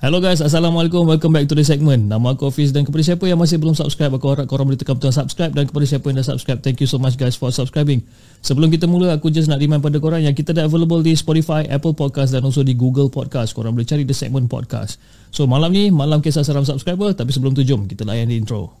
Hello guys, Assalamualaikum. Welcome back to the segment. Nama aku Hafiz dan kepada siapa yang masih belum subscribe, aku harap korang boleh tekan butang subscribe dan kepada siapa yang dah subscribe, thank you so much guys for subscribing. Sebelum kita mula, aku just nak remind pada korang yang kita dah available di Spotify, Apple Podcast dan also di Google Podcast. Korang boleh cari the segment podcast. So malam ni, malam kisah seram subscriber tapi sebelum tu jom kita layan di intro.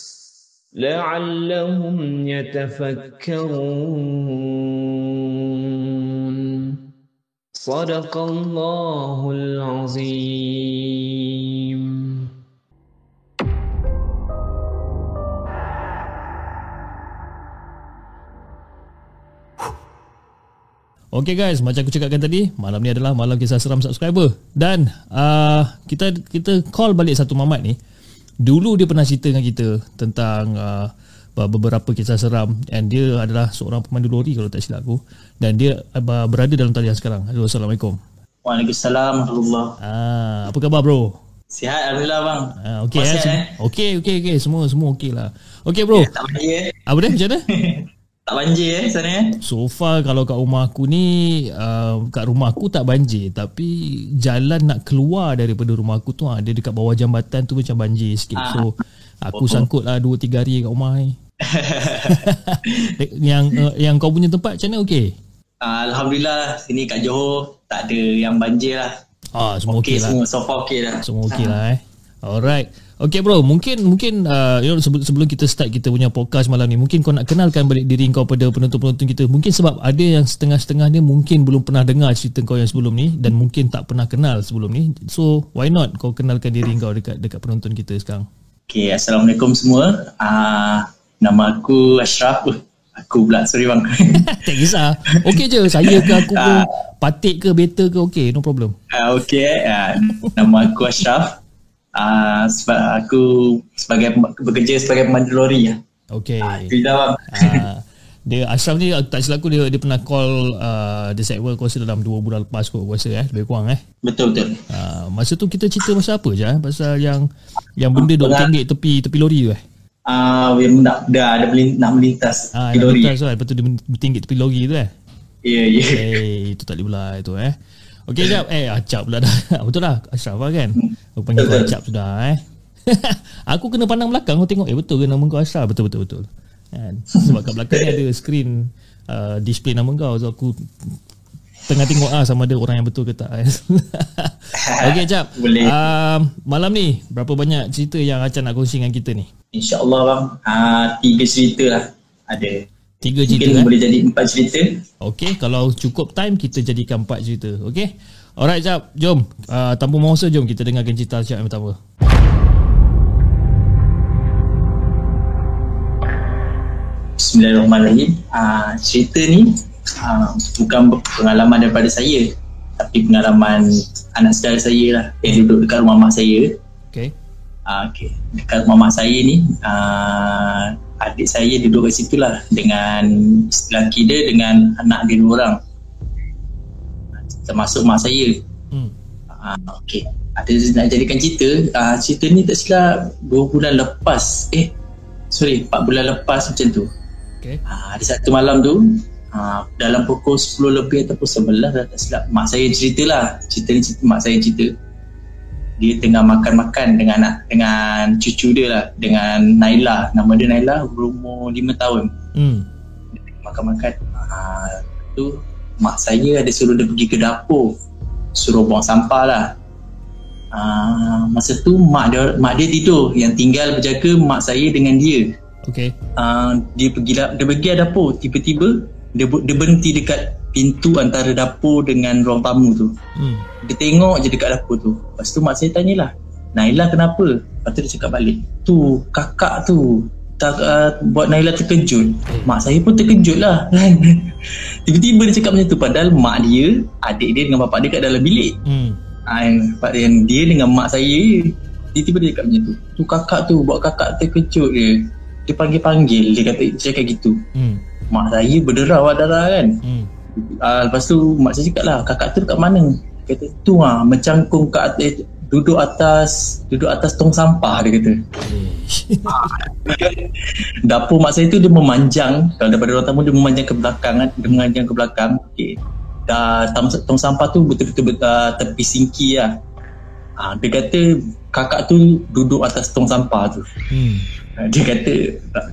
لعلهم يتفكرون صدق الله العظيم Okay guys, macam aku cakapkan tadi, malam ni adalah malam kisah seram subscriber. Dan uh, kita kita call balik satu mamat ni. Dulu dia pernah cerita dengan kita tentang uh, beberapa kisah seram and dia adalah seorang pemandu lori kalau tak silap aku. Dan dia uh, berada dalam talian sekarang. Halo, Assalamualaikum. Waalaikumsalam warahmatullahi Ah, apa khabar bro? Sihat Alhamdulillah bang Ah, okay, Kau eh? eh? okay, okay, okay, semua semua okay lah. Okay bro, Tak banjir eh apa dia macam mana? Tak banjir eh sana eh? So far kalau kat rumah aku ni uh, Kat rumah aku tak banjir. Tapi jalan nak keluar daripada rumah aku tu Dia dekat bawah jambatan tu macam banjir sikit. So aku sangkut lah 2-3 hari kat rumah ni. Yang uh, yang kau punya tempat macam mana? Okey? Ah, Alhamdulillah Sini kat Johor Tak ada yang banjir lah. Ah semua okey Okey lah. semua So far okey dah. Semua okey lah eh. Alright Okay bro, mungkin mungkin uh, you know, sebelum, kita start kita punya podcast malam ni, mungkin kau nak kenalkan balik diri kau pada penonton-penonton kita. Mungkin sebab ada yang setengah-setengah ni mungkin belum pernah dengar cerita kau yang sebelum ni dan mungkin tak pernah kenal sebelum ni. So, why not kau kenalkan diri kau dekat dekat penonton kita sekarang? Okey Assalamualaikum semua. Ah, Nama aku Ashraf. Uh, Aku pula. Sorry bang. Tak kisah. Okey je, saya ke aku ke, patik ke, beta ke, okey, no problem. ah, Okey eh ah, Nama aku Ashraf ah, sebab Aku sebagai bekerja sebagai pemandu lori ya. Okey. Itu dah bang Ah, dia Ashraf ni tak silap aku dia dia pernah call uh, The Segwell aku rasa dalam 2 bulan lepas kot aku rasa eh lebih kurang eh Betul betul uh, masa tu kita cerita pasal apa je eh? pasal yang yang benda duk tenggek tepi tepi lori tu eh Ah, uh, nak dah ada melin- nak melintas ah lori. betul tu lepas tu dia bertinggik tepi lori tu eh Ya ya. eh itu tak boleh pula itu eh Okey jap. Eh acap pula dah. Betul lah Ashraf lah kan? Aku panggil kau acap sudah eh. Aku kena pandang belakang kau tengok. Eh betul ke nama kau Ashraf? Betul betul betul. Kan? Sebab kat belakang ni ada screen uh, display nama kau. So aku tengah tengok ah sama ada orang yang betul ke tak eh. Okey jap. Boleh. um, malam ni berapa banyak cerita yang Acan nak kongsi dengan kita ni? InsyaAllah bang. Ah, tiga cerita lah. Ada. Tiga Mungkin cerita eh? boleh jadi empat cerita. Okey, kalau cukup time kita jadikan empat cerita. Okey. Alright, jap. Jom. Uh, tanpa masa jom kita dengarkan cerita Syah yang pertama. Bismillahirrahmanirrahim. Ah, cerita ni ah, bukan pengalaman daripada saya. Tapi pengalaman anak saudara saya lah. Yang duduk dekat rumah mak saya. Okey. Ah, okay. Dekat rumah mak saya ni, ah, adik saya duduk kat situ lah. Dengan lelaki dia dengan anak dia dua orang. Termasuk mak saya. Hmm. Ah, okay. Ada nak jadikan cerita. Ah, cerita ni tak silap dua bulan lepas. Eh, sorry, empat bulan lepas macam tu. Okey. Ah, ada satu malam tu, ah, dalam pukul 10 lebih ataupun 11 dah tak silap. Mak saya cerita lah. Cerita ni cerita, mak saya cerita. Dia tengah makan-makan dengan anak dengan cucu dia lah. Dengan Naila. Nama dia Naila berumur 5 tahun. Hmm. Makan-makan. Ah, tu mak saya ada suruh dia pergi ke dapur. Suruh buang sampah lah. Ah, masa tu mak dia mak dia tidur yang tinggal berjaga mak saya dengan dia Okey. uh, dia pergi dia pergi dapur tiba-tiba dia dia berhenti dekat pintu antara dapur dengan ruang tamu tu Hmm. dia tengok je dekat dapur tu lepas tu mak saya tanyalah Naila kenapa? Lepas tu dia cakap balik Tu kakak tu tak, uh, Buat Naila terkejut Mak saya pun terkejut lah kan Tiba-tiba dia cakap macam tu Padahal mak dia Adik dia dengan bapak dia kat dalam bilik Hmm. ha, dia dengan mak saya Tiba-tiba dia cakap macam tu Tu kakak tu Buat kakak terkejut dia Dia panggil-panggil Dia kata dia cakap gitu Hmm. Mak saya berderau lah darah kan Hmm. uh, Lepas tu mak saya cakap lah Kakak tu dekat mana kata tu lah Mencangkung kat atas Duduk atas Duduk atas tong sampah Dia kata. Dapur mak saya tu dia memanjang Kalau daripada ruang tamu dia memanjang ke belakang kan Dia memanjang ke belakang okay. Dah, tong, tong sampah tu betul-betul uh, tepi singki lah uh, Dia kata kakak tu duduk atas tong sampah tu Hmm. Dia kata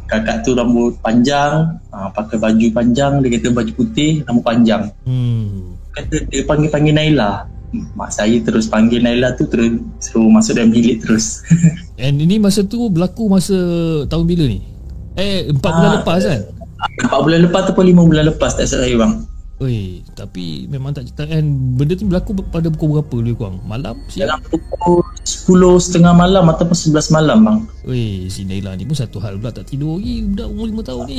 kakak tu rambut panjang uh, Pakai baju panjang Dia kata baju putih rambut panjang Hmm. Kata dia panggil-panggil Naila Mak saya terus panggil Naila tu Terus suruh masuk dalam bilik terus And ini masa tu berlaku masa tahun bila ni? Eh, 4 bulan Ah, lepas kan? 4 bulan lepas ataupun 5 bulan lepas tak salah saya bang Oi, tapi memang tak cerita kan benda tu berlaku pada pukul berapa lebih kurang? Malam? Siang? Dalam pukul 10 setengah malam ataupun 11 malam bang. Oi, si Naila ni pun satu hal pula tak tidur lagi budak umur 5 tahun ni.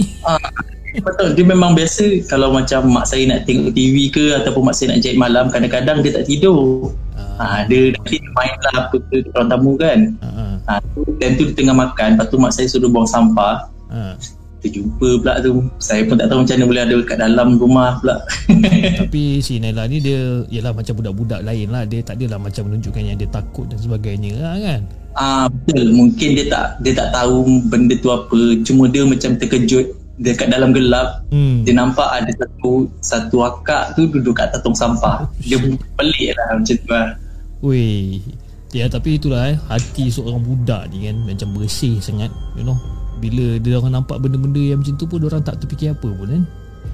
Betul, dia memang biasa kalau macam mak saya nak tengok TV ke ataupun mak saya nak jahit malam, kadang-kadang dia tak tidur. Ah, Ha, dia nanti dia main lah apa ke orang tamu kan. ah, Ha, tu, tu dia tengah makan, lepas tu mak saya suruh buang sampah. ah. Jumpa pula tu. Saya pun tak tahu macam mana boleh ada kat dalam rumah pula. Tapi si Naila ni dia Yalah macam budak-budak lain lah Dia tak adalah macam menunjukkan yang dia takut dan sebagainya lah kan Ah betul, mungkin dia tak dia tak tahu benda tu apa. Cuma dia macam terkejut dekat dalam gelap Hmm dia nampak ada satu satu akak tu duduk kat atas tong sampah. Dia pelik lah macam tu lah. Weh Ya tapi itulah eh Hati seorang budak ni kan Macam bersih sangat You know Bila dia orang nampak benda-benda yang macam tu pun Orang tak terfikir apa pun kan?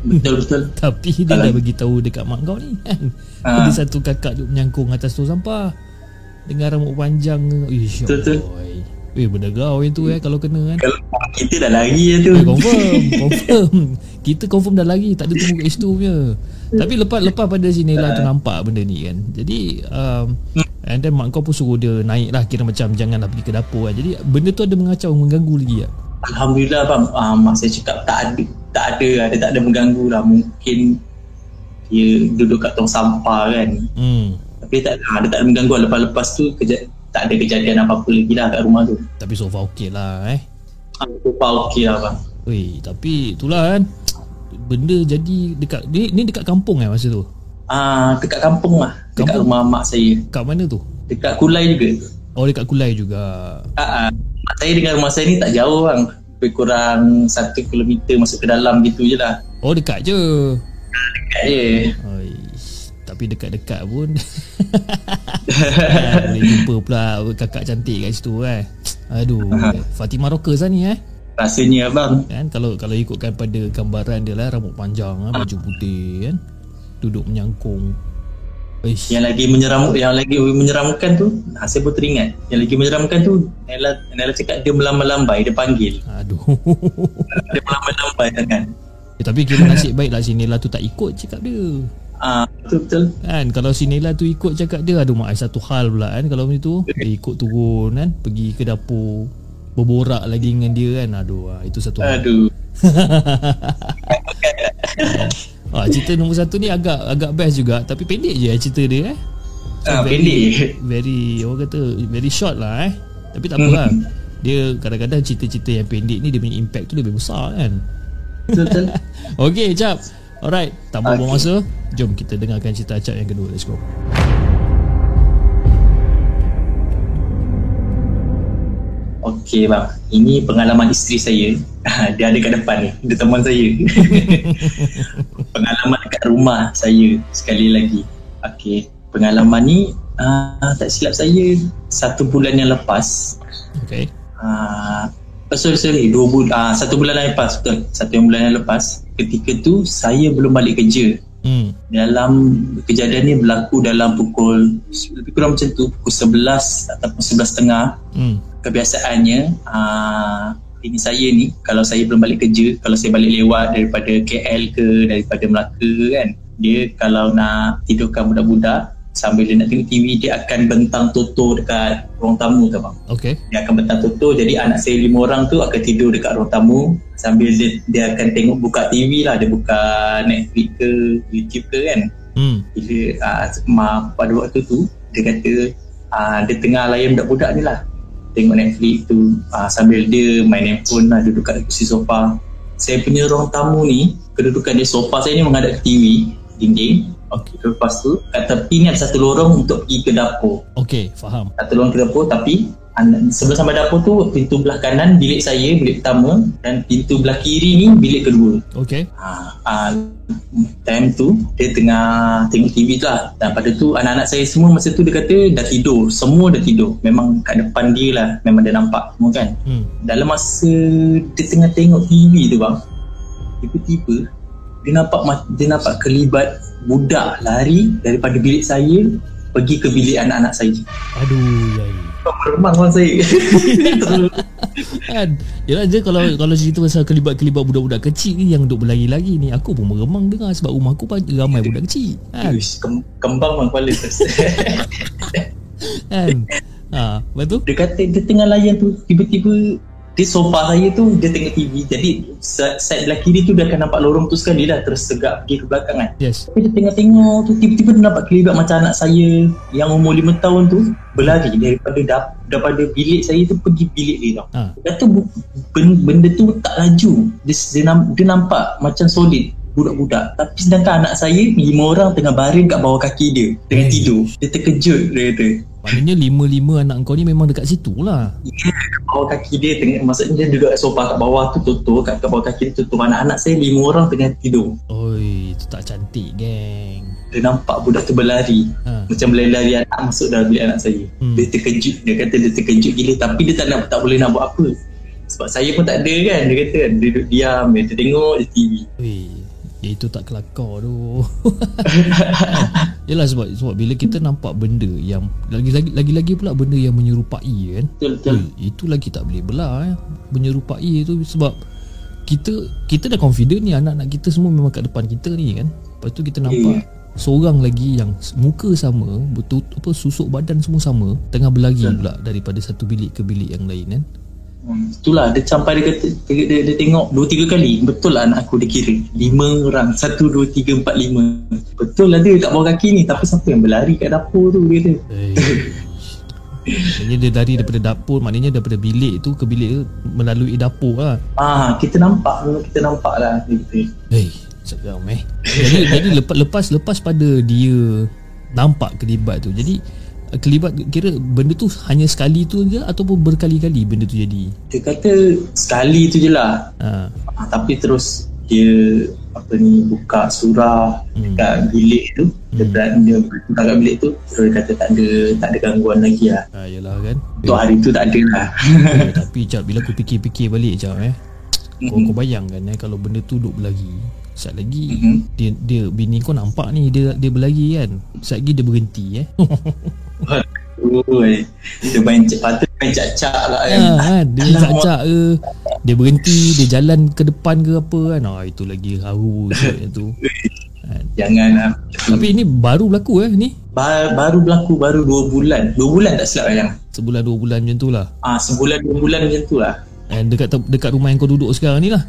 Betul betul. Tapi dia Kalau- dah beritahu dekat mak kau ni kan? Ah. Ada satu kakak duduk menyangkung atas tong sampah. Dengan rambut panjang. Ish Betul, betul. Eh. Benda kau yang tu eh Kalau kena kan? Kalau kita dah lari lah tu. Eh, confirm Confirm. Kita confirm dah lagi Tak ada tunggu kat situ punya. Tapi lepas lepas pada si Nela tu nampak benda ni kan? Jadi um, And then mak kau pun suruh dia naik lah Kira macam janganlah pergi ke dapur kan? Jadi benda tu ada mengacau Mengganggu lagi tak? Alhamdulillah bang, uh, mak saya cakap tak ada tak ada lah, dia tak ada mengganggu lah. Mungkin dia duduk kat tong sampah kan. Hmm Tapi tak ada, dia tak ada mengganggu. Lepas-lepas tu keja- tak ada kejadian apa-apa lagi lah kat rumah tu. Tapi so far okey lah eh Ah, Lupa okey lah bang. Weh tapi itulah kan Benda jadi dekat Ni, ni dekat kampung eh masa tu Ah, dekat kampung lah. Dekat Kampung? rumah mak saya. Kat mana tu? Dekat Kulai juga. Oh dekat Kulai juga Ah, ah. Saya dengan rumah saya ni tak jauh bang. Lebih kurang satu kilometer masuk ke dalam gitu je lah. Oh dekat je Dekat je. Oi, tapi dekat-dekat pun kan, Boleh jumpa pula kakak cantik kat situ eh Aduh Fatimah Rockers lah ni eh Rasanya abang. kan kalau kalau ikutkan pada gambaran dia lah rambut panjang ah, baju putih kan duduk menyangkung Ish, Yang lagi menyeram yang lagi menyeramkan tu, saya pun teringat. Yang lagi menyeramkan tu, Nella Nella cakap dia melambai-lambai, dia panggil. aduh Dia melambai-lambai tangan. eh, tapi kira nasib baik lah si Nela tu tak ikut cakap dia Ah, betul betul. kan kalau si Nela tu ikut cakap dia aduh mak satu hal pula kan kalau macam tu dia ikut turun kan pergi ke dapur berborak lagi dengan dia kan aduh ah, itu satu hal Aduh. Ah, cerita nombor satu ni agak agak best juga tapi pendek je eh cerita dia eh. Ah, very, pendek je. Very orang kata very short lah eh. Tapi tak apalah. Dia kadang-kadang cerita-cerita yang pendek ni dia punya impact tu lebih besar kan. Betul. Okay, Cap. Alright, tak buang Okay. masa. Jom kita dengarkan cerita Cap yang kedua. Let's go. Okey bang, ini pengalaman isteri saya. Dia ada kat depan ni, dia teman saya. pengalaman dekat rumah saya sekali lagi. Okey, pengalaman ni uh, tak silap saya satu bulan yang lepas. Okay. Uh, oh, sorry sorry, dua bulan, uh, satu bulan yang lepas betul. Satu bulan yang lepas. Ketika tu saya belum balik kerja. Hmm. Dalam kejadian ni berlaku dalam pukul lebih kurang macam tu pukul 11 ataupun 11.30 Hmm. kebiasaannya uh, ini saya ni kalau saya belum balik kerja kalau saya balik lewat daripada KL ke daripada Melaka kan dia kalau nak tidurkan budak-budak sambil dia nak tengok TV dia akan bentang toto dekat ruang tamu tu bang. Okay dia akan bentang toto. Jadi anak saya lima orang tu akan tidur dekat ruang tamu. Sambil dia, dia akan tengok buka TV lah. Dia buka Netflix ke YouTube ke kan? Hmm. Bila uh, pada waktu tu dia kata uh, dia tengah layan budak-budak ni lah. Tengok Netflix tu uh, sambil dia main handphone lah duduk kat kursi sofa. Saya punya ruang tamu ni kedudukan dia sofa saya ni menghadap ke TV dinding Okay. Lepas tu kat tepi ni ada satu lorong untuk pergi ke dapur. Okay faham Satu lorong ke dapur tapi sebelum sampai dapur tu pintu belah kanan bilik saya, bilik pertama dan pintu belah kiri ni bilik kedua. Okay Ha, ha, time tu dia tengah tengok TV tu lah dan pada tu anak-anak saya semua masa tu dia kata dah tidur semua dah tidur memang kat depan dia lah memang dia nampak semua kan Hmm dalam masa dia tengah tengok TV tu bang tiba-tiba dia nampak dia nampak kelibat budak lari daripada bilik saya pergi ke bilik anak-anak saya. Aduh yai. meremang bang saya. Kan? Yelah je kalau Kalau cerita pasal kelibat-kelibat budak-budak kecil ni Yang duk berlari lagi ni Aku pun meremang dengar Sebab rumah aku ramai budak kecil Kan? Uish, kembang bang kepala. Kan? Ha, Lepas tu dia kata dia tengah layan tu tiba-tiba di sofa saya tu dia tengok TV jadi side belah kiri tu dia akan nampak lorong tu sekali dah terus tegak pergi ke belakang kan. Yes. Tapi dia tengok-tengok tu tiba-tiba dia nampak kelibat macam anak saya yang umur 5 tahun tu berlari daripada dap, daripada bilik saya tu pergi bilik dia tau. Ha. kata bu- benda, benda tu tak laju. Dia, dia, dia nampak macam solid budak-budak. Tapi sedangkan anak saya lima orang tengah baring kat bawah kaki dia tengah tidur. Dia terkejut dia kata Maknanya lima-lima anak kau ni Memang dekat situ lah. Bawah kaki dia tengah maksudnya dia duduk sofa kat bawah tu tutup kat, kat bawah kaki dia tutup. Anak-anak saya lima orang tengah tidur. Oi Itu tak cantik geng. Dia nampak budak tu berlari. Ha. macam berlari-lari anak masuk dalam bilik anak saya. Hmm. dia terkejut. Dia kata dia terkejut gila tapi dia tak nak tak boleh nak buat apa. Sebab saya pun tak ada kan. Dia kata dia duduk diam dia tengok dia TV Oi Ya itu tak kelakar tu Yelah sebab sebab bila kita nampak benda yang lagi-lagi lagi-lagi pula benda yang menyerupai kan. betul betul Oi, itu lagi tak boleh belah eh. Menyerupai tu sebab kita kita dah confident ni anak-anak kita semua memang kat depan kita ni kan. Lepas tu kita nampak seorang lagi yang muka sama, betul apa susuk badan semua sama, tengah berlari pula daripada satu bilik ke bilik yang lain kan. Hmm, itulah dia sampai dia kata dia, dia, dia tengok dua tiga kali. Betul lah anak aku dia kira. Lima orang. Satu dua tiga empat lima. Betul lah dia kat bawah kaki ni. Tapi siapa yang berlari kat dapur tu dia kata. Eh. Maknanya dia lari daripada dapur Maknanya daripada bilik tu Ke bilik tu Melalui dapur lah. Ah, kita nampak kita nampak lah. Hei Seram eh. Jadi, jadi lepas, lepas Lepas pada dia Nampak kelibat tu. Jadi Kelibat kira Benda tu hanya sekali tu je Ataupun berkali-kali Benda tu jadi Dia kata sekali tu je lah. ha. Ah, tapi terus dia apa ni buka surah Hmm. dekat bilik tu. Dia Hmm. berani dia buka kat bilik tu terus dia kata tak ada tak ada gangguan lagi lah. ha Yalah kan Untuk hari tu tak ada lah. eh, Tapi Jap Bila aku fikir-fikir balik Jap eh kau, kau bayangkan eh Kalau benda tu duk berlari Sekejap lagi Mhm. dia dia bini kau nampak ni dia dia berlari kan. Sekejap lagi dia berhenti eh. Oi. Dia main cepat tu main cak-cak lah kan. ha, kan dia Alamak. cak-cak ke dia berhenti dia jalan ke depan ke apa kan. Ah itu lagi haru siap tu. Kan. Jangan lah. Tapi ini baru berlaku eh ni. Ba- baru berlaku baru 2 bulan. 2 bulan tak silap yang. Sebulan dua bulan macam tu lah. Ah sebulan 2 bulan macam tu lah. And dekat dekat rumah yang kau duduk sekarang ni lah.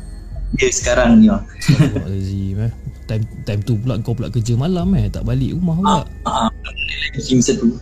Dia sekarang ni lah. Astagfirullahalazim eh. Time time tu pula kau pula kerja malam eh tak balik rumah pula. Ah, lagi masa tu.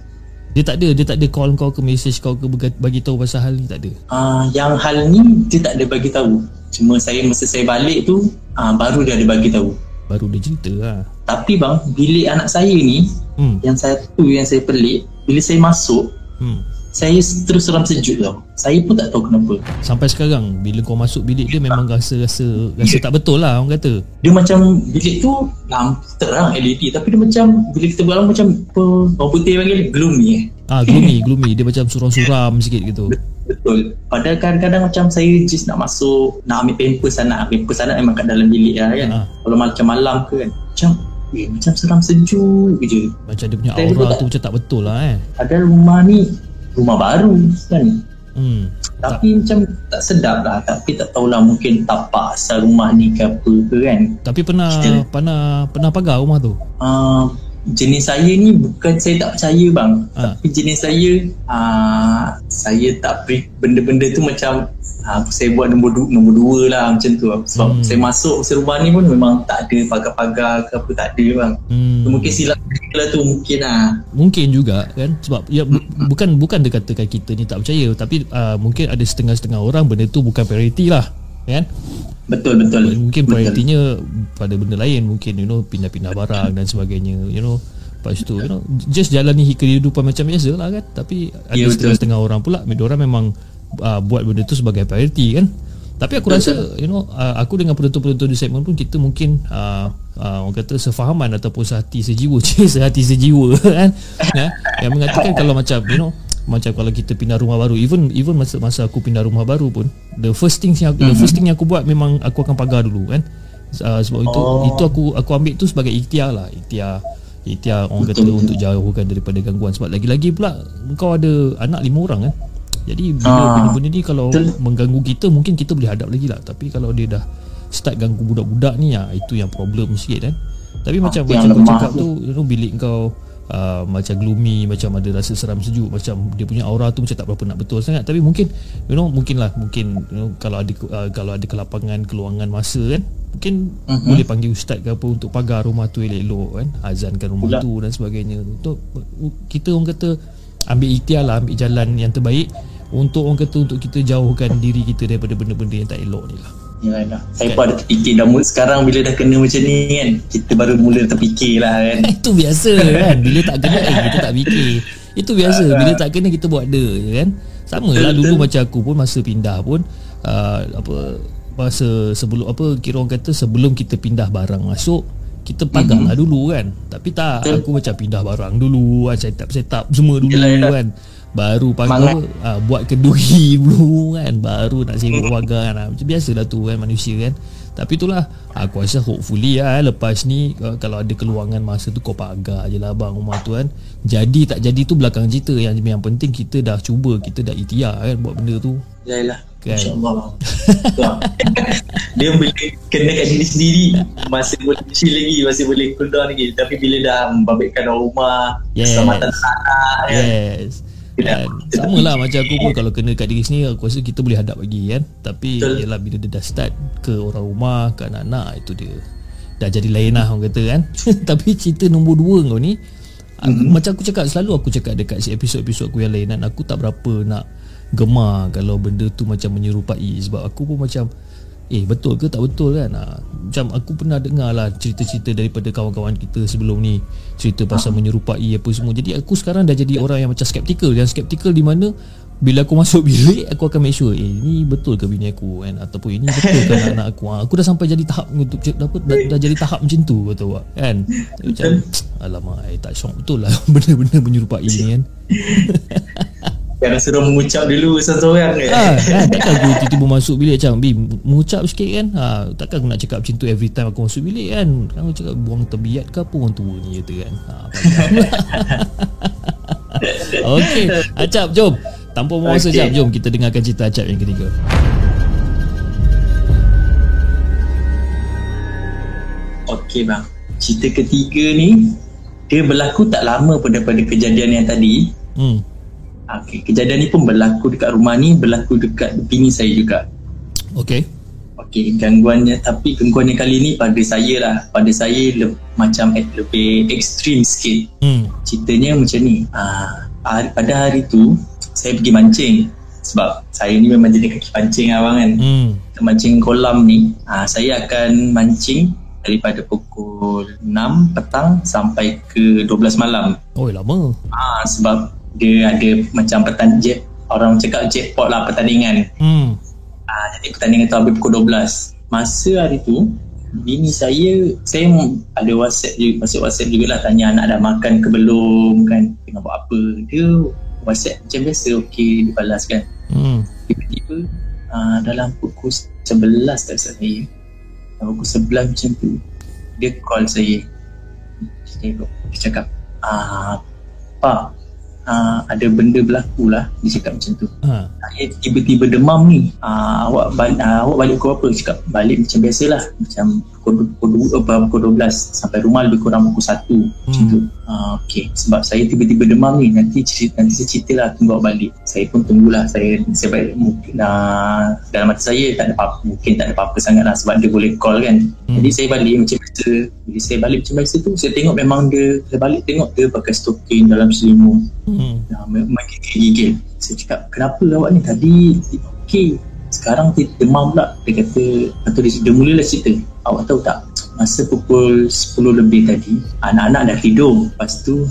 Dia tak ada dia tak ada call kau ke message kau ke bagi- tahu pasal hal ni tak ada. Ah, yang hal ni dia tak ada bagi tahu. Cuma saya masa saya balik tu ah, baru dia ada bagi tahu. Baru dia cerita lah. Tapi bang, bilik anak saya ni Hmm. yang satu yang saya pelik, bila saya masuk, Hmm. Saya terus seram sejuk tau. Saya pun tak tahu kenapa. Sampai sekarang bila kau masuk bilik dia memang rasa rasa rasa tak betul lah orang kata. Dia macam bilik tu lampu terang LED tapi dia macam bila kita buat macam apa orang putih panggil gloomy eh. Ah gloomy gloomy dia macam suram-suram sikit gitu. Betul. Padahal kadang-kadang macam saya just nak masuk, nak ambil pampers anak. Pampers anak memang kat dalam bilik lah kan. Ha. Kalau macam malam ke kan. Macam, eh macam seram sejuk je. Macam dia punya aura tak- tu macam tak betul lah eh. Padahal rumah ni, rumah baru kan. Hmm. Tapi macam tak sedap lah. Tapi tak tahulah mungkin tapak asal rumah ni ke apa ke kan. Tapi pernah Kita- pernah pernah pagar rumah tu. Uh, jenis saya ni bukan saya tak percaya bang. Ha. tapi jenis saya uh, saya tak benda-benda tu macam uh, saya buat nombor du- nombor dua lah macam tu. Sebab Hmm. saya masuk masa rumah ni pun memang tak ada pagar-pagar ke apa tak ada bang. Hmm. mungkin silap lah tu mungkin lah. Mungkin juga kan? Sebab ya bu- bukan bukan dikatakan kita ni tak percaya. Tapi uh, mungkin ada setengah-setengah orang benda tu bukan priority lah kan betul betul mungkin betul. prioritinya pada benda lain mungkin you know pindah-pindah barang dan sebagainya you know lepas tu you know just jalani kehidupan macam biasa lah kan tapi ada Ya, betul. setengah-setengah orang pula mereka memang uh, buat benda tu sebagai priority kan tapi aku rasa you know uh, aku dengan penonton-penonton di segmen pun kita mungkin uh, uh, orang kata sefahaman ataupun sehati sejiwa sehati sejiwa kan ya? yang mengatakan kalau macam you know macam kalau kita pindah rumah baru even even masa masa aku pindah rumah baru pun the first thing yang the first thing yang aku buat memang aku akan pagar dulu kan? Uh, sebab itu Oh. itu aku aku ambil tu sebagai ikhtiar lah. Ikhtiar ikhtiar orang kata Betul, untuk jauhkan daripada gangguan. Sebab lagi-lagi pula kau ada anak lima orang kan? Jadi bila Ah, benda-benda ni kalau betul. mengganggu kita mungkin kita boleh hadap lagi lah. Tapi kalau dia dah start ganggu budak-budak ni ya itu yang problem sikit kan? Tapi macam Ah, yang macam kau cakap tu. tu bilik kau uh, macam gloomy macam ada rasa seram sejuk macam dia punya aura tu macam tak berapa nak betul sangat tapi mungkin you know mungkin lah mungkin you know, kalau ada uh, kalau ada kelapangan keluangan masa kan mungkin uh-huh. boleh panggil ustaz ke apa untuk pagar rumah tu elok-elok kan azankan rumah Pula. tu dan sebagainya untuk kita orang kata ambil ikhtiar lah ambil jalan yang terbaik untuk orang kata untuk kita jauhkan diri kita daripada benda-benda yang tak elok ni lah Yalah. Saya pun ada terfikir dah mula sekarang bila dah kena macam ni kan kita baru mula terfikir lah kan. Itu biasa kan. Bila tak kena eh, kita tak fikir. Itu biasa. Bila tak kena kita buat ada je kan. Sama lah dulu betul. macam aku pun masa pindah pun uh, apa masa sebelum apa kira orang kata sebelum kita pindah barang masuk kita pagar lah dulu kan. Tapi tak Betul. aku macam pindah barang dulu kan set up set up semua dulu Yelah, yelah. kan baru Semangat. uh, buat keduri dulu kan baru nak sibuk pagar kan Ah, macam biasalah tu kan manusia kan tapi itulah aku rasa hopefully lah lepas ni uh, kalau ada keluangan masa tu kau pagar je lah bang rumah tu kan jadi tak jadi tu belakang cerita yang yang penting kita dah cuba kita dah ikhtiar kan buat benda tu Yalah Kan? InsyaAllah. Dia boleh kena kat diri sendiri Masih boleh chill lagi Masih boleh cool down lagi Tapi bila dah membabitkan orang rumah Yes. Keselamatan anak kan Yes. Kan? Sama lah macam aku pun Kalau kena kat diri sendiri Aku rasa kita boleh hadap lagi kan Tapi Betul. Yalah bila dia dah start Ke orang rumah Ke anak-anak Itu dia Dah jadi lain lah orang kata kan Tapi cerita nombor dua kau ni mm-hmm. Mhm. Macam aku cakap Selalu aku cakap dekat si episod-episod aku yang lain kan Aku tak berapa nak Gemar Kalau benda tu macam menyerupai Sebab aku pun macam Eh betul ke tak betul kan ha, Macam aku pernah dengar lah Cerita-cerita daripada kawan-kawan kita sebelum ni. Cerita pasal menyerupai apa semua. Jadi aku sekarang dah jadi orang yang macam skeptikal. Yang skeptikal di mana Bila aku masuk bilik Aku akan make sure Eh ni betul ke bini aku kan? Ataupun ini betul ke anak-anak aku? Ha, Aku dah sampai jadi tahap untuk dah, dah, dah jadi tahap macam tu kau tahu tak? Kan? Macam Alamak eh, tak syok betul lah Benda-benda menyerupai ni kan Yang suruh mengucap dulu Seseorang kan ha, kan? Takkan aku tiba-tiba masuk bilik macam Bim mengucap sikit kan? Ha, takkan aku nak cakap macam tu every time aku masuk bilik kan? Kan aku cakap buang terbiat ke apa orang tua ni kata kan? Ha, Okey Acap jom. Tanpa membuang masa Okey. jap jom kita dengarkan cerita Acap yang ketiga. Okey bang. Cerita ketiga ni Dia berlaku tak lama pun daripada kejadian yang tadi. Hmm. Okey, kejadian ni pun berlaku dekat rumah ni Berlaku dekat bini saya juga. Okey. Okey, gangguannya Tapi gangguannya kali ni pada saya lah. Pada saya le- macam eh, lebih ekstrim sikit. Hmm. Ceritanya macam ni. Ah, hari, Pada hari tu Saya pergi mancing. Sebab saya ni memang jadi kaki pancing abang kan. Hmm. Mancing kolam ni. Ah, Saya akan mancing Daripada pukul 6 petang Sampai ke 12 malam. Oh lama. Ah, Sebab dia ada macam pertandingan jet, Orang cakap jackpot lah pertandingan hmm. Ah, jadi pertandingan tu habis pukul 12. Masa hari tu, bini saya, saya ada WhatsApp juga, masuk WhatsApp jugalah tanya anak dah makan ke belum kan, tengah buat apa. Dia WhatsApp macam biasa, okey, dia balas kan. Hmm. Tiba-tiba, ah, dalam pukul 11 tak saya, dalam pukul 11 macam tu, dia call saya. Dia, dia cakap, ah, Pak, ah, ada benda berlaku lah, dia cakap macam tu. Ha. saya tiba-tiba demam ni. Uh, awak uh, awak balik pukul apa? Cakap balik macam biasalah macam pukul, pukul, dua- pukul 12 sampai rumah lebih kurang pukul 1 macam Hmm. tu. Uh, okay. sebab saya tiba-tiba demam ni nanti cerita, nanti saya cerita lah tunggu awak balik. Saya pun tunggulah. Saya saya balik mungkin uh, dalam mata saya tak ada apa mungkin tak ada apa-apa sangat lah sebab dia boleh call kan. Hmm. jadi saya balik macam biasa. Jadi saya balik macam biasa tu saya tengok memang dia saya balik tengok dia pakai stocking dalam selimut. Hmm. Dah memang gigil-gigil Saya cakap kenapa awak ni? Tadi Okey. Sekarang dia demam pula. Dia kata Atau dia, dia mulalah cerita Awak tahu tak Masa pukul 10 lebih tadi Anak-anak dah tidur Lepas tu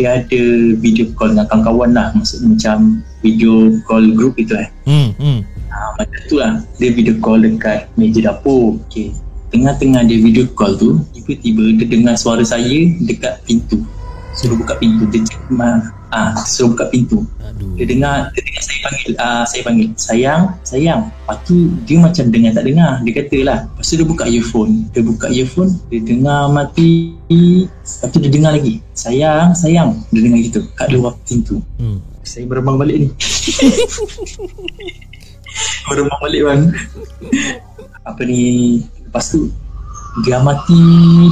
Dia ada video call dengan kawan-kawan lah Maksudnya macam Video call group itu eh Hmm. Hmm. ha, Macam tu lah Dia video call dekat meja dapur Okey Tengah-tengah dia video call tu Tiba-tiba dia dengar suara saya Dekat pintu Suruh buka pintu Dia Ah, suruh buka pintu. Aduh. dia dengar dia dengar saya panggil uh, saya panggil sayang sayang. Lepas tu dia macam dengar tak dengar. Dia kata lah lepas tu dia buka earphone. Dia buka earphone dia dengar mati. Lepas tu dia dengar lagi sayang sayang. Dia dengar gitu kat luar pintu. Hmm. saya berembang balik ni. Berembang balik bang apa ni lepas tu dia mati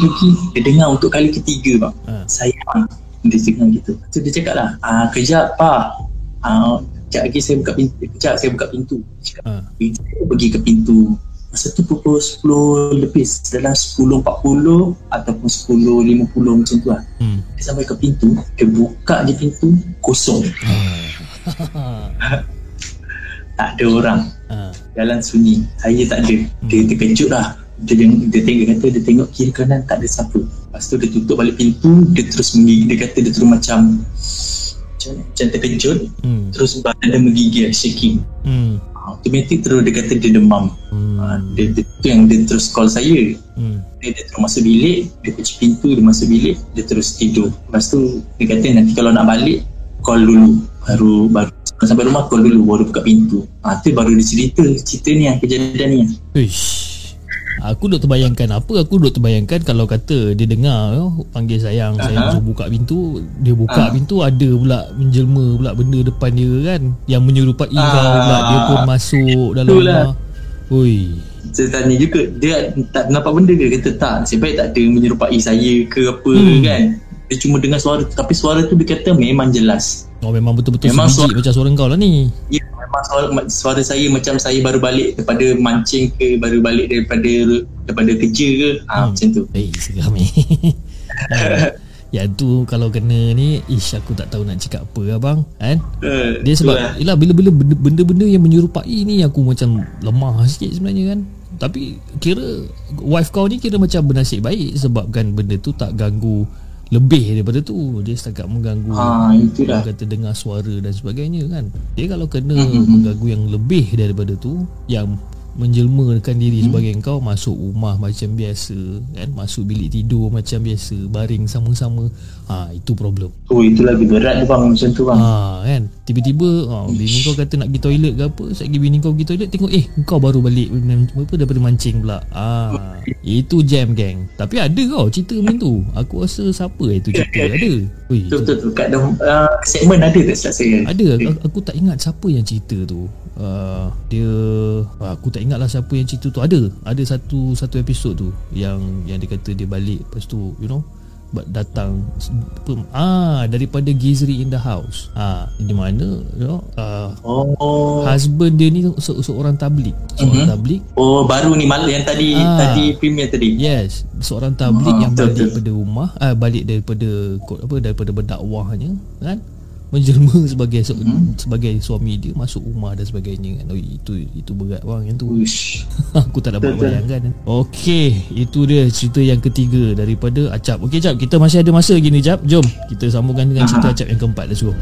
lagi. Dia dengar untuk kali ketiga bang Ah. sayang dia dengar gitu. So dia cakap lah ah, kejap pak. Ah, kejap lagi saya buka pintu kejap saya buka pintu. Cakap, Ah. saya pergi ke pintu. Masa tu pukul 10 lebih dalam 10.40 ataupun 10.50 macam tu lah. Hmm. dia sampai ke pintu dia buka je pintu kosong. Ah. tak ada orang. Ah. jalan sunyi. Saya tak ada. Dia terkejut lah dia, dia, dia tengok kata dia tengok kiri kanan tak ada siapa lepas tu dia tutup balik pintu dia terus menggigil dia kata dia terus macam macam, macam terkejut Hmm. terus badan dia menggigil shaking Hmm. ha, automatik terus dia kata dia demam ha, Hmm. dia, dia, tu yang dia terus call saya Hmm. dia, dia terus masuk bilik dia kunci pintu dia masuk bilik dia terus tidur lepas tu dia kata nanti kalau nak balik call dulu baru baru sampai rumah call dulu baru buka pintu ha, tu baru dia cerita cerita ni lah kejadian ni lah Uish. Aku duk terbayangkan apa Aku duk terbayangkan Kalau kata dia dengar oh, Panggil sayang Sayang Aha. suruh buka pintu Dia buka Ah. pintu Ada pula Menjelma pula benda depan dia kan Yang menyerupai Ah. kau pula Dia pun masuk dalam Itulah. rumah Ui saya tanya juga dia tak nampak benda ke kata tak baik tak ada menyerupai saya ke apa Hmm. kan dia cuma dengar suara tapi suara tu dia kata memang jelas Oh memang betul-betul Memang sebiji suara- macam suara kau lah ni ya memang suara, suara saya macam saya baru balik daripada mancing ke baru balik daripada daripada kerja ke. Ha, Hmm. macam tu. Eh seram ni. Yang tu kalau kena ni Ish aku tak tahu nak cakap apa abang Kan? Uh, Dia sebab Yelah bila-bila benda- benda-benda yang menyerupai ni Aku macam lemah sikit sebenarnya kan? Tapi kira Wife kau ni kira macam bernasib baik Sebabkan benda tu tak ganggu Lebih daripada tu. Dia setakat mengganggu ha, itulah. kata dengar suara dan sebagainya kan. Dia kalau kena Mhm. mengganggu yang lebih daripada tu Yang menjelmakan diri Hmm. sebagai kau Masuk rumah macam biasa kan? Masuk bilik tidur macam biasa Baring sama-sama. Ha, Itu problem. Oh itu lagi berat tu bang macam tu bang. Ha kan? Tiba-tiba ha, Bini kau kata nak pergi toilet ke apa Sekejap bini kau pergi toilet Tengok eh Kau baru balik apa, Daripada mancing pula. Ha, Itu jam gang Tapi ada kau cerita macam tu. Aku rasa siapa eh tu cerita? Ada? Ui, betul betul tu kat dalam uh, segmen ada tak saya? Ada. Aku, aku tak ingat siapa yang cerita tu uh, Dia uh, Aku tak ingat lah siapa yang cerita tu Ada Ada satu Satu episod tu Yang yang dia kata dia balik Lepas tu you know but datang ah daripada Gizri in the house ah di mana you know uh, oh husband dia ni se- seorang tablik seorang Mhm. tablik oh baru ni malam yang tadi Ah. tadi premier tadi Yes, seorang tablik Ah, yang betul, balik betul. daripada rumah, ah balik daripada apa daripada berdakwahnya, kan? Menjelma sebagai se- Hmm. sebagai suami dia masuk rumah dan sebagainya kan. Oh, itu itu berat bang yang tu. Uish. Aku tak dapat bayangkan. Okey, itu dia cerita yang ketiga daripada Acap. Okey Acap, kita masih ada masa lagi ni Acap. Jom kita sambungkan dengan cerita Aha. Acap yang keempat. Let's go.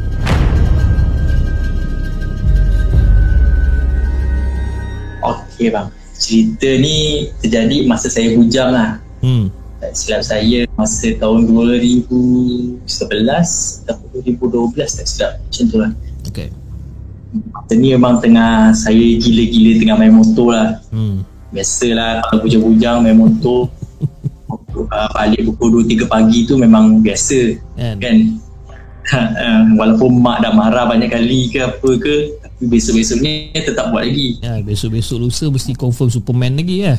Okey bang. Cerita ni terjadi masa saya bujang lah. Hmm. Tak silap saya masa tahun 2011 atau 2012 tak silap. Macam tu lah. Okey. Masa ni memang tengah saya gila-gila tengah main motor lah. Hmm. Biasalah kalau bujang-bujang main motor. uh, balik pukul 2-3 pagi tu memang biasa Kan? kan. Uh, walaupun mak dah marah banyak kali ke apa ke tapi besok-besoknya tetap buat lagi Ya, besok-besok lusa mesti confirm Superman lagi ya.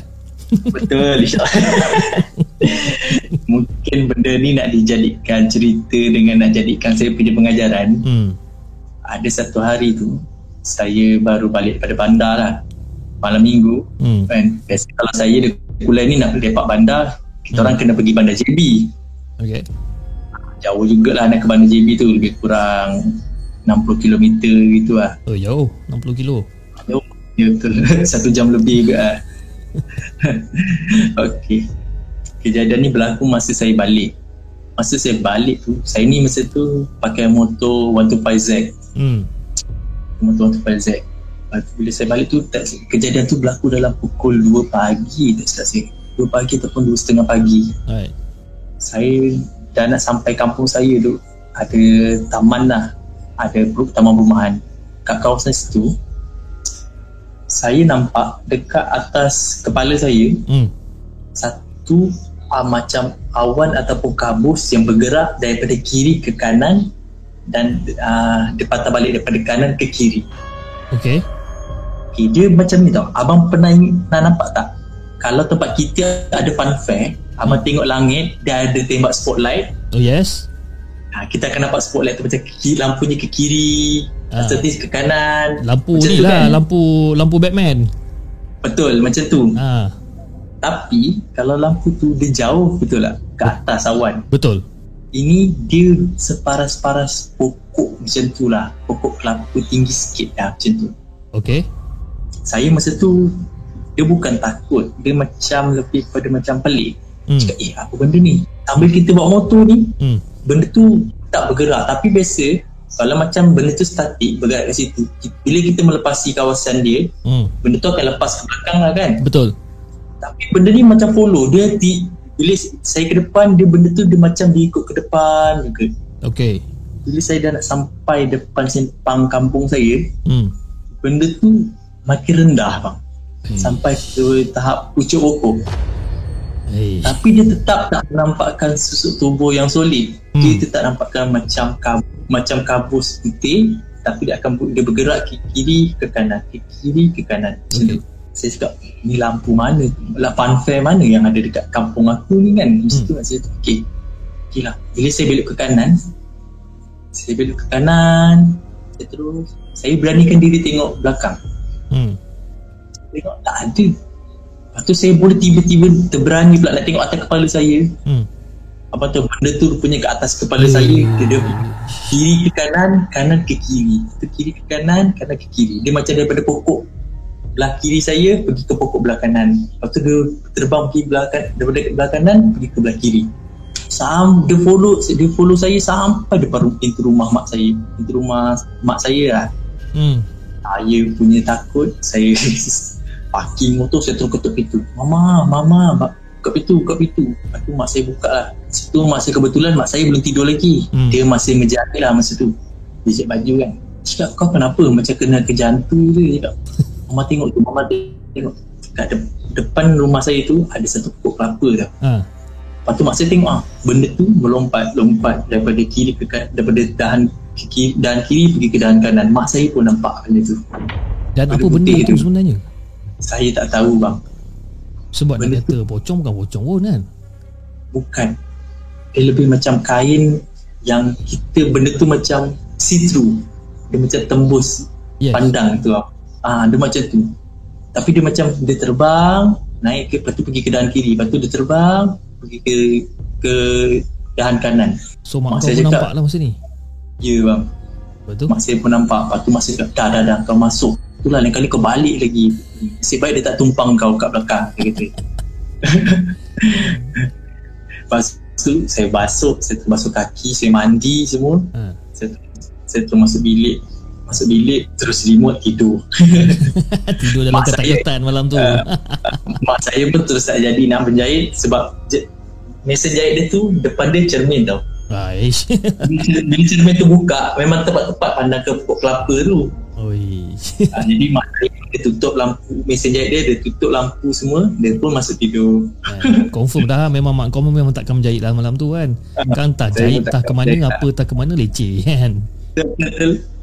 Betul insyaAllah Mungkin benda ni nak dijadikan cerita Dengan nak jadikan saya punya pengajaran Hmm. Ada satu hari tu Saya baru balik pada bandar lah Malam minggu Hmm. kan Biasa kalau saya bulan ni nak lepak bandar Kita Hmm. orang kena pergi bandar JB Okay. Jauh jugalah nak ke bandar JB tu Lebih kurang 60 km gitu lah Oh, jauh. 60 kilo. Jauh. Ya betul Satu jam lebih juga lah Okay Kejadian ni berlaku masa saya balik. Masa saya balik tu Saya ni masa tu Pakai motor 125Z Hmm. Motor 125Z Lepas tu Bila saya balik tu tak, Kejadian tu berlaku dalam pukul 2 pagi Tak silap saya. 2 pagi ataupun 2.30 pagi. Alright. Saya dah nak sampai kampung saya tu Ada taman lah. Ada grup taman perumahan. Kat kawasan situ Saya nampak dekat atas kepala saya Hmm. Satu uh, macam awan ataupun kabus yang bergerak daripada kiri ke kanan dan uh, dia patah balik daripada kanan ke kiri. Okay. Okay, dia macam ni tau. Abang pernah, pernah nampak tak? Kalau tempat kita ada fun fair, abang tengok langit, dia ada tembak spotlight. Oh, yes. Ha, kita akan nampak spotlight tu macam kiri, lampunya ke kiri, uh. ke kanan. Lampu Macam ni lah. kan? Lampu lampu Batman. Betul, macam tu. Ah, Tapi, kalau lampu tu dia jauh, betul tak? Ke atas awan. betul. Ini dia separas-paras pokok macam tu lah. Pokok kelapa tinggi sikit lah macam tu. Okay. Saya masa tu, dia bukan takut. Dia macam lebih pada macam pelik. Hmm. Cakap, eh apa benda ni? Sambil kita bawa motor ni, Hmm. benda tu tak bergerak. Tapi biasa, kalau macam benda tu statik bergerak kat situ, bila kita melepasi kawasan dia, Hmm. benda tu akan lepas ke belakang lah kan. Betul. Tapi benda ni macam follow. Dia di, bila saya ke depan, dia benda tu dia macam dia ikut ke depan juga. Okay. bila saya dah nak sampai depan simpang kampung saya Hmm. benda tu makin rendah bang Hmm. sampai ke tahap pucuk pokok Hey. tapi dia tetap tak menampakkan susuk tubuh yang solid Hmm. dia tetap nampakkan macam kab- macam kabus putih tapi dia akan dia bergerak ke kiri ke kanan ke kiri ke kanan Okay. Saya cakap ni lampu mana? Lah fun fair mana yang ada dekat kampung aku ni kan? Mesti tu saya fikir okay lah. Bila saya belok ke kanan saya belok ke kanan saya terus saya beranikan diri tengok belakang. Hmm. tengok tak ada. Lepas tu saya boleh tiba-tiba terberani pula nak tengok atas kepala saya. Hmm. apa tu benda tu rupanya ke atas kepala saya. Dia, dia kiri ke kanan kanan ke kiri. Tu kiri ke kanan kanan ke kiri. Dia macam daripada pokok belah kiri saya pergi ke pokok belah kanan. Lepas tu dia terbang pergi belah kan, daripada belah kanan pergi ke belah kiri. Sam, dia follow dia follow saya sampai depan pintu rumah mak saya. Pintu rumah mak saya lah. Hmm. saya punya takut saya parking motor saya terus ketuk pintu. Mama mama ba- buka pintu buka pintu. Lepas tu mak saya buka lah. Situ mak saya kebetulan mak saya belum tidur lagi. Hmm. dia masih menjahit lah masa tu. Dia cek baju kan. Cakap kau kenapa macam kena ke jantung je? Dia cakap mama tengok tu mama tengok kat de- depan rumah saya tu ada satu pokok kelapa tau Ah. Lepas tu mak saya tengok ah benda tu melompat lompat daripada kiri ke kan, daripada dahan ke kiri, dahan kiri pergi ke dahan kanan. Mak saya pun nampak benda tu. Dan Benda apa benda tu tu. sebenarnya? Saya tak tahu bang. Sebab Benda nak kata pocong bukan pocong pun kan? Bukan. Dia lebih macam kain yang kita benda tu macam see through. Dia macam tembus Yes. pandang tu ah. Ah dia macam tu. Tapi dia macam dia terbang naik ke lepas tu pergi ke dahan kiri. Lepas tu dia terbang pergi ke ke dahan kanan. So mak Mak kau saya pun cakap- nampak lah masa ni. Ya bang. Betul? Mak saya pun nampak Lepas tu mak saya cakap Dah dah dah kau masuk Itulah lain kali kau balik lagi Nasib baik dia tak tumpang kau kat belakang Dia kata Lepas tu saya basuh Saya terbasuh kaki Saya mandi semua Ha. Saya, saya masuk bilik Masuk bilik Terus remote tidur Tidur dalam ketak-ketak malam tu. Ah. Mak saya pun terus tak jadi nak menjahit Sebab je, Mesin jahit dia tu Depan dia cermin tau Aish. Bila cermin tu buka Memang tepat-tepat pandang ke pokok kelapa tu Oi. ha, Jadi mak saya dia tutup lampu Mesin jahit dia Dia tutup lampu semua Dia pun masuk tidur Eh, Confirm dah memang mak kau memang takkan menjahit lah malam tu kan. Kan tak jahit tak ke mana apa tak ke mana leceh kan. Betul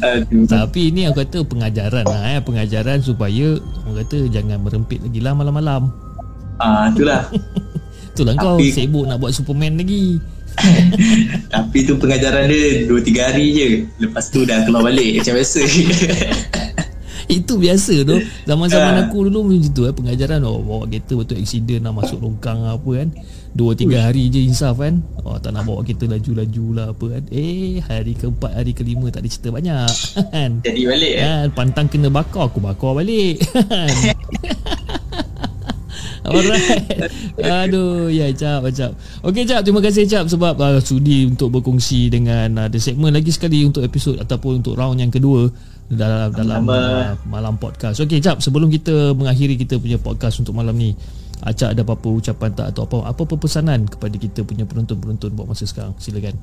Aduh. Tapi ni aku kata pengajaran lah eh. Pengajaran supaya Orang kata jangan merempit lagi lah malam-malam Ah, itulah. Itulah kau sibuk nak buat Superman lagi Tapi tu pengajaran dia 2-3 hari je. Lepas tu dah keluar balik macam biasa. Itu biasa tu Zaman-zaman Ah. aku dulu macam tu eh, Pengajaran oh, Bawa kereta betul accident lah Masuk longkang apa kan Dua tiga hari je insaf kan? Oh, Tak nak bawa kereta laju-laju lah apa kan? Eh hari keempat Hari kelima tak ada cerita banyak kan? Jadi balik eh. kan? Pantang kena bakar Aku bakar balik kan? Alright. Aduh Ya Cap Cap. Okay Cap Terima kasih Cap Sebab uh, sudi untuk berkongsi Dengan uh, The segment lagi sekali Untuk episod Ataupun untuk round yang kedua Dalam, dalam uh, Malam podcast. Okay Cap Sebelum kita mengakhiri Kita punya podcast Untuk malam ni Acak ada apa-apa ucapan tak Atau apa apa pesanan Kepada kita punya penonton-penonton Buat masa sekarang? Silakan.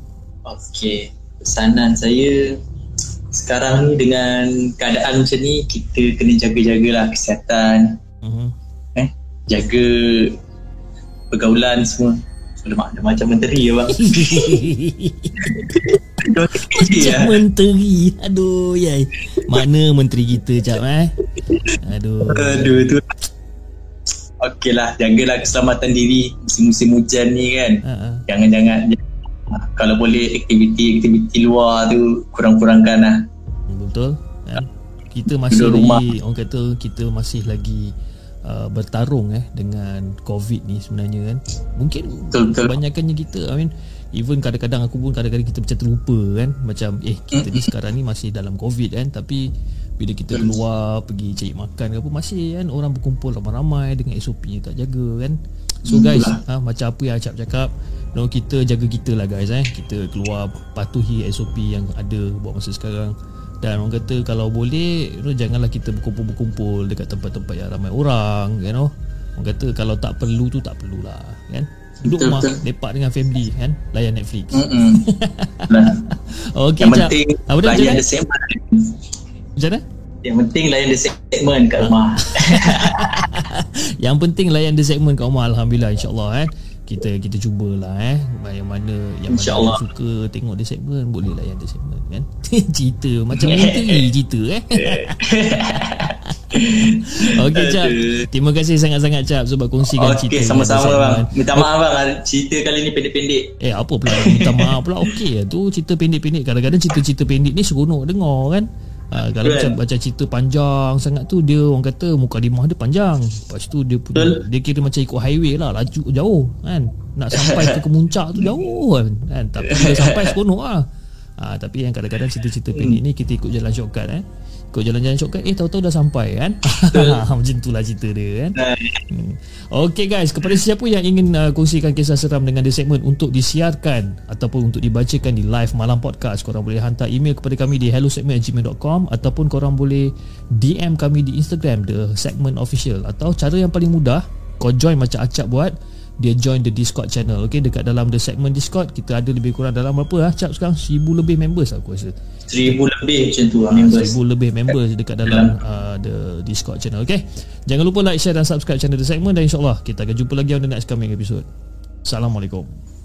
Okey. Pesanan saya sekarang ni dengan keadaan macam ni kita kena jaga-jagalah kesihatan. Uh-huh. eh jaga pergaulan semua. Alamak, macam menteri ya bang? Dah macam menteri Macam ya menteri. Aduh yai. Mana menteri kita Cap eh? Aduh. Aduh tu Okey lah, jagalah keselamatan diri musim-musim hujan ni kan. uh-huh. Jangan-jangan kalau boleh aktiviti-aktiviti luar tu kurang-kurangkan lah. Betul kan? Kita masih Duduk rumah. lagi Orang kata kita masih lagi uh, Bertarung eh Dengan COVID ni sebenarnya kan Mungkin Betul, betul. Kebanyakannya kita I mean Even kadang-kadang aku pun Kadang-kadang kita macam terlupa kan. Macam eh kita ni sekarang ni Masih dalam COVID kan. Tapi Bila kita keluar Pergi cari makan ke apa Masih kan Orang berkumpul ramai-ramai Dengan SOP yang tak jaga kan. So guys ha, Macam apa yang Acap cakap no, Kita jaga kita lah guys eh. Kita keluar Patuhi SOP yang ada Buat masa sekarang. Dan orang kata kalau boleh you know, janganlah kita berkumpul-berkumpul dekat tempat-tempat yang ramai orang you know. Orang kata kalau tak perlu tu tak perlulah kan duduk Betul, rumah betul. lepak dengan family kan layan Netflix Mm-mm. Nah, okey yang Jap. penting layan the segment. macam mana Yang penting layan the segment kat rumah. yang penting layan the segment kat rumah alhamdulillah insyaallah eh kita kita cubalah eh yang mana yang mana InsyaAllah. yang suka tengok the segment boleh layan the segment kan cerita macam menteri cerita eh Okey Cap. Terima kasih sangat-sangat Cap Sebab kongsikan cerita Okey, sama-sama bang. Minta maaf bang, cerita kali ni pendek-pendek. Eh apa pula Minta maaf pula Okey tu Cerita pendek-pendek Kadang-kadang cerita-cerita pendek ni Seronok dengar kan Ha, kalau Betul. macam macam cerita panjang sangat tu dia orang kata mukadimah dia panjang. Lepas tu dia punya, Betul. dia kira macam ikut highway lah laju jauh kan. Nak sampai ke kemuncak tu jauh kan. kan? Tapi bila sampai seronok lah. Ha, tapi yang kadang-kadang cerita-cerita pendek ni kita ikut jalan shortcut eh. Ikut jalan-jalan shortcut eh tahu-tahu dah sampai kan. macam itulah cerita dia kan. Hmm. Okay guys, kepada siapa yang ingin uh, kongsikan kisah seram dengan The Segment untuk disiarkan ataupun untuk dibacakan di live malam podcast, korang boleh hantar email kepada kami di hellosegment@gmail.com ataupun korang boleh DM kami di Instagram The Segment Official atau cara yang paling mudah, kau join macam Acap buat, dia join the Discord channel. Okay, dekat dalam The Segment Discord kita ada lebih kurang dalam berapa lah Acap sekarang? 1000 lebih members aku rasa. seribu lebih macam tu lah members. Seribu lebih members dekat dalam uh, the Discord channel Okay Jangan lupa like, share dan subscribe channel The Segment Dan insyaAllah kita akan jumpa lagi on the next coming episode Assalamualaikum